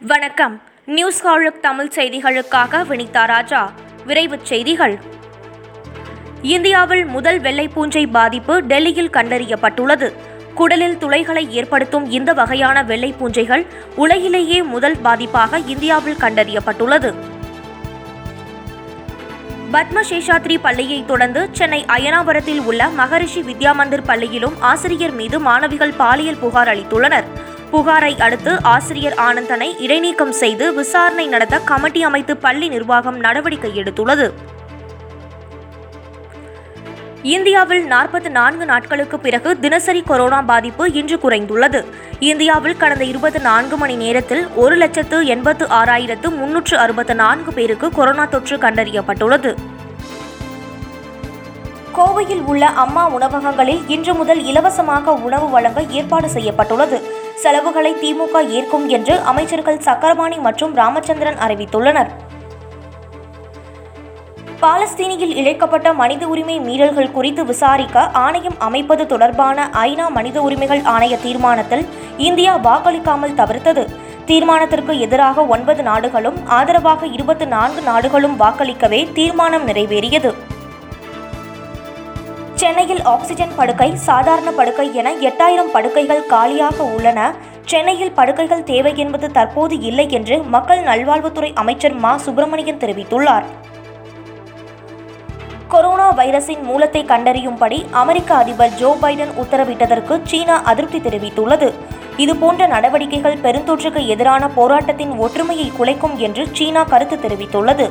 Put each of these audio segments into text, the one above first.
வணக்கம். நியூஸ் ஹாலுக் தமிழ் செய்திகளுக்காக வினிதா ராஜா. விரைவுச் செய்திகள். இந்தியாவில் முதல் வெள்ளை பூஞ்சை பாதிப்பு டெல்லியில் கண்டறியப்பட்டுள்ளது. குடலில் துளைகளை ஏற்படுத்தும் இந்த வகையான வெள்ளை பூஞ்சைகள் உலகிலேயே முதல் பாதிப்பாக இந்தியாவில் கண்டறியப்பட்டுள்ளது. பத்ம சேஷாத்ரி பள்ளியை தொடர்ந்து சென்னை அயனாவரத்தில் உள்ள மகரிஷி வித்யாமந்திர் பள்ளியிலும் ஆசிரியர் மீது மாணவிகள் பாலியல் புகார் அளித்துள்ளனர். புகாரை அடுத்து ஆசிரியர் ஆனந்தனை இடைநீக்கம் செய்து விசாரணை நடத்த கமிட்டி அமைத்து பள்ளி நிர்வாகம் நடவடிக்கை எடுத்துள்ளது. இந்தியாவில் நாற்பத்தி நான்கு நாட்களுக்கு பிறகு தினசரி கொரோனா பாதிப்பு இன்று குறைந்துள்ளது. இந்தியாவில் கடந்த இருபத்தி நான்கு மணி நேரத்தில் ஒரு லட்சத்து எண்பத்து ஆறாயிரத்து முன்னூற்று அறுபத்து நான்கு பேருக்கு கொரோனா தொற்று கண்டறியப்பட்டுள்ளது. கோவையில் உள்ள அம்மா உணவகங்களில் இன்று முதல் இலவசமாக உணவு வழங்க ஏற்பாடு செய்யப்பட்டுள்ளது. செலவுகளை திமுக ஏற்கும் என்று அமைச்சர்கள் சக்கரபாணி மற்றும் ராமச்சந்திரன் அறிவித்துள்ளனர். பாலஸ்தீனியில் இழைக்கப்பட்ட மனித உரிமை மீறல்கள் குறித்து விசாரிக்க ஆணையம் அமைப்பது தொடர்பான ஐநா மனித உரிமைகள் ஆணைய தீர்மானத்தில் இந்தியா வாக்களிக்காமல் தவிர்த்தது. தீர்மானத்திற்கு எதிராக ஒன்பது நாடுகளும் ஆதரவாக இருபத்தி நான்கு நாடுகளும் வாக்களிக்கவே தீர்மானம் நிறைவேறியது. சென்னையில் ஆக்சிஜன் படுக்கை சாதாரண படுக்கை என எட்டாயிரம் படுக்கைகள் காலியாக உள்ளன. சென்னையில் படுக்கைகள் தேவை என்பது தற்போது இல்லை என்று மக்கள் நல்வாழ்வுத்துறை அமைச்சர் மா. சுப்பிரமணியன் தெரிவித்துள்ளார். கொரோனா வைரஸின் மூலத்தை கண்டறியும்படி அமெரிக்க அதிபர் ஜோ பைடன் உத்தரவிட்டதற்கு சீனா அதிருப்தி தெரிவித்துள்ளது. இதுபோன்ற நடவடிக்கைகள் பெருந்தொற்றுக்கு எதிரான போராட்டத்தின் ஒற்றுமையை குலைக்கும் என்று சீனா கருத்து தெரிவித்துள்ளது.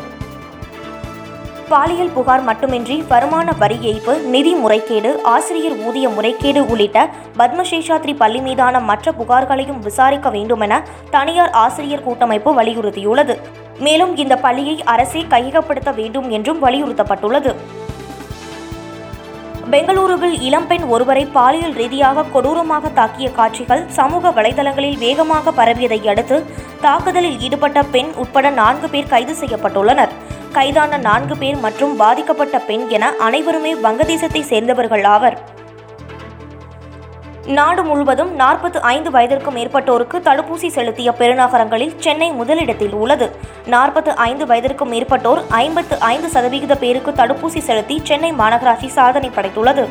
பாலியல் புகார் மட்டுமின்றி வருமான வரி ஏய்ப்பு நிதி முறைகேடு ஆசிரியர் ஊதிய முறைகேடு உள்ளிட்ட பத்மசேஷாத்ரி பள்ளி மீதான மற்ற புகார்களையும் விசாரிக்க வேண்டுமென தனியார் ஆசிரியர் கூட்டமைப்பு வலியுறுத்தியுள்ளது. மேலும் இந்த பள்ளியை அரசே கையகப்படுத்த வேண்டும் என்றும் வலியுறுத்தப்பட்டுள்ளது. பெங்களூருவில் இளம்பெண் ஒருவரை பாலியல் ரீதியாக கொடூரமாக தாக்கிய காட்சிகள் சமூக வலைதளங்களில் வேகமாக பரவியதை அடுத்து தாக்குதலில் ஈடுபட்ட பெண் உட்பட நான்கு பேர் கைது செய்யப்பட்டுள்ளனர். கைதான நான்கு பேர் மற்றும் பாதிக்கப்பட்ட பெண் என அனைவருமே வங்கதேசத்தை சேர்ந்தவர்கள் ஆவர். நாடு முழுவதும் நாற்பத்து ஐந்து வயதிற்கும் மேற்பட்டோருக்கு தடுப்பூசி செலுத்திய பெருநகரங்களில் சென்னை முதலிடத்தில் உள்ளது. நாற்பத்து ஐந்து வயதிற்கும் மேற்பட்டோர் ஐம்பத்து ஐந்து சதவிகித பேருக்கு தடுப்பூசி செலுத்தி சென்னை மாநகராட்சி சாதனை படைத்துள்ளது.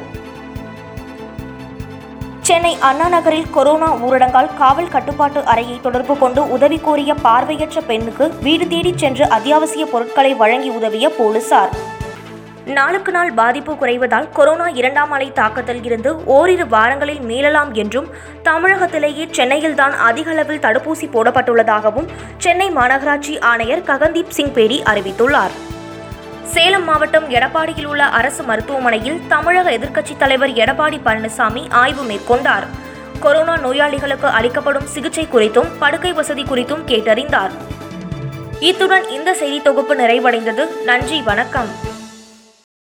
சென்னை அண்ணா நகரில் கொரோனா ஊரடங்கால் காவல் கட்டுப்பாட்டு அறையை தொடர்பு கொண்டு உதவி கோரிய பார்வையற்ற பெண்ணுக்கு வீடு தேடி சென்று அத்தியாவசிய பொருட்களை வழங்கி உதவிய போலீசார். நாளுக்கு நாள் பாதிப்பு குறைவதால் கொரோனா இரண்டாம் அலை தாக்கத்தில் இருந்து ஓரிரு வாரங்களில் மீளலாம் என்றும் தமிழகத்திலேயே சென்னையில்தான் அதிக அளவில் தடுப்பூசி போடப்பட்டுள்ளதாகவும் சென்னை மாநகராட்சி ஆணையர் ககன்தீப் சிங் பேடி அறிவித்துள்ளார். சேலம் மாவட்டம் எடப்பாடியில் உள்ள அரசு மருத்துவமனையில் தமிழக எதிர்க்கட்சித் தலைவர் எடப்பாடி பழனிசாமி ஆய்வு மேற்கொண்டார். கொரோனா நோயாளிகளுக்கு அளிக்கப்படும் சிகிச்சை குறித்தும் படுக்கை வசதி குறித்தும் கேட்டறிந்தார். இத்துடன் இந்த செய்தி தொகுப்பு நிறைவடைந்தது. நன்றி வணக்கம்.